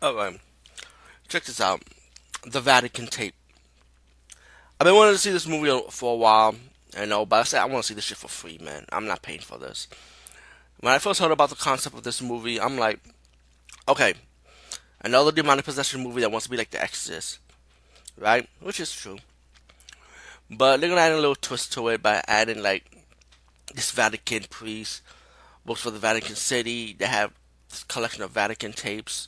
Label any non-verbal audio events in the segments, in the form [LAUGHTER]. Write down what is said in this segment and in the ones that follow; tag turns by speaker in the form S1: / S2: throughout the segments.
S1: Alright. Check this out. The Vatican tape. I've been wanting to see this movie for a while, I know, but I said I want to see this shit for free, man. I'm not paying for this. When I first heard about the concept of this movie, I'm like, okay, another demonic possession movie that wants to be like The Exorcist, right? Which is true. But they're gonna add a little twist to it by adding like this Vatican priest works for the Vatican City. They have this collection of Vatican tapes,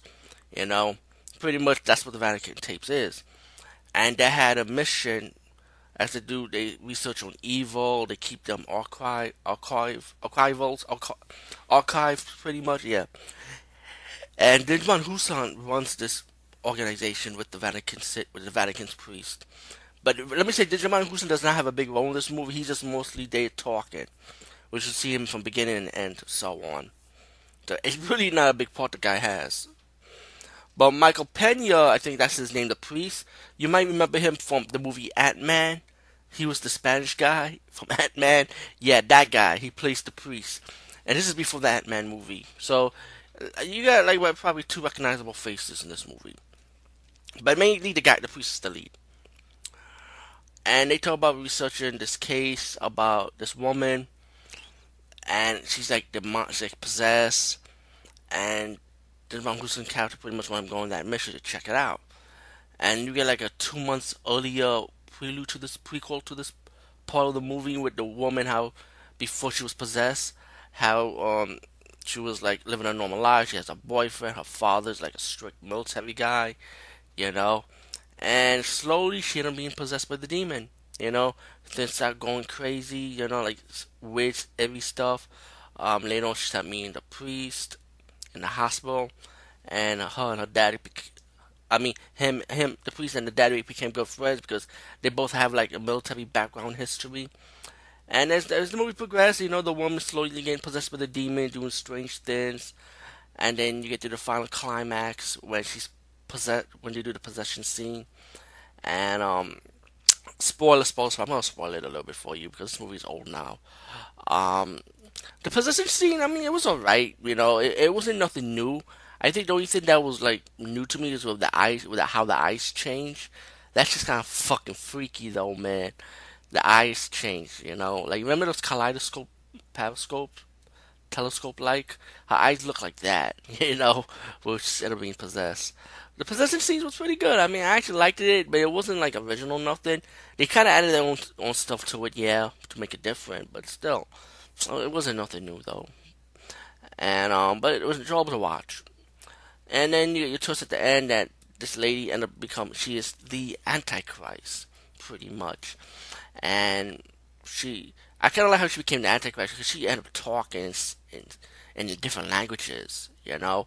S1: you know. Pretty much that's what the Vatican tapes is. And they had a mission as they do they research on evil, they keep them archive archive archivals archive, archive pretty much, yeah. And Djimon Hounsou runs this organization with the Vatican with the Vatican's priest. But let me say, Djimon Hounsou does not have a big role in this movie. He's just mostly there talking. We should see him from beginning and end, so on. So it's really not a big part the guy has. But Michael Pena, I think that's his name, the priest. You might remember him from the movie Ant Man. He was the Spanish guy from [LAUGHS] Ant Man. Yeah, that guy. He plays the priest. And this is before the Ant Man movie. So uh, you got like probably two recognizable faces in this movie. But mainly the guy, the priest is the lead and they talk about researching this case about this woman, and she's like she's like possessed, and the Van Housen character pretty much want to go on that mission to check it out, and you get like a two months earlier prelude to this prequel to this part of the movie with the woman how before she was possessed, how um she was like living a normal life. She has a boyfriend. Her father's like a strict military guy, you know and slowly she ended up being possessed by the demon. You know, things start going crazy. You know, like weird, every stuff. Um, later on, she started meeting the priest in the hospital, and her and her daddy. I mean, him, him, the priest and the daddy became good friends because they both have like a military background history. And as, as the movie progresses, you know, the woman slowly getting possessed by the demon, doing strange things. And then you get to the final climax when she's possess when they do the possession scene, and um, spoiler, spoiler. I'm gonna spoil it a little bit for you because this movie's old now. Um, the possession scene, I mean, it was alright. You know, it, it wasn't nothing new. I think the only thing that was like new to me is with the eyes, with how the eyes change. That's just kind of fucking freaky, though, man. The eyes change, you know. Like remember those kaleidoscope, periscope, telescope like? Her eyes look like that, [LAUGHS] you know, which ended up being possessed. The possession scenes was pretty good. I mean, I actually liked it, but it wasn't like original nothing. They kind of added their own own stuff to it, yeah, to make it different, but still, it wasn't nothing new though. And um, but it was enjoyable to watch. And then you, you twist at the end that this lady ended up become she is the Antichrist, pretty much, and she I kind of like how she became the Antichrist because she ended up talking in, in, in different languages, you know,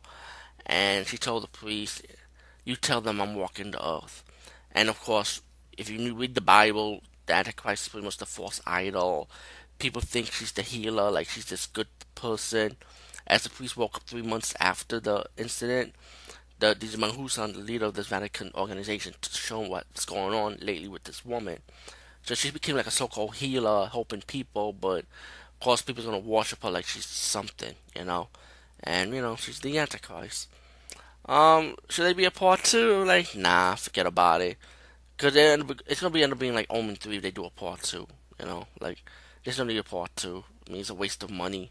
S1: and she told the priest you tell them I'm walking the earth. And of course, if you read the Bible, the Antichrist is pretty much the false idol. People think she's the healer, like she's this good person. As the priest woke up three months after the incident, the Djimon Hounsou, the leader of this Vatican organization, to show what's going on lately with this woman. So she became like a so-called healer, helping people, but of course people's gonna worship her like she's something, you know. And you know, she's the Antichrist. Um, should they be a part two? Like, nah, forget about it. Cause it's gonna be end up being like Omen three if they do a part two. You know, like there's gonna be a part two. I mean, it's a waste of money.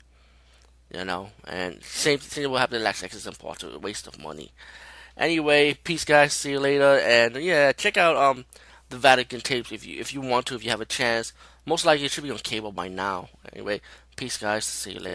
S1: You know, and same thing will happen to Last Exorcism part two. A waste of money. Anyway, peace, guys. See you later. And yeah, check out um the Vatican tapes if you if you want to if you have a chance. Most likely it should be on cable by now. Anyway, peace, guys. See you later.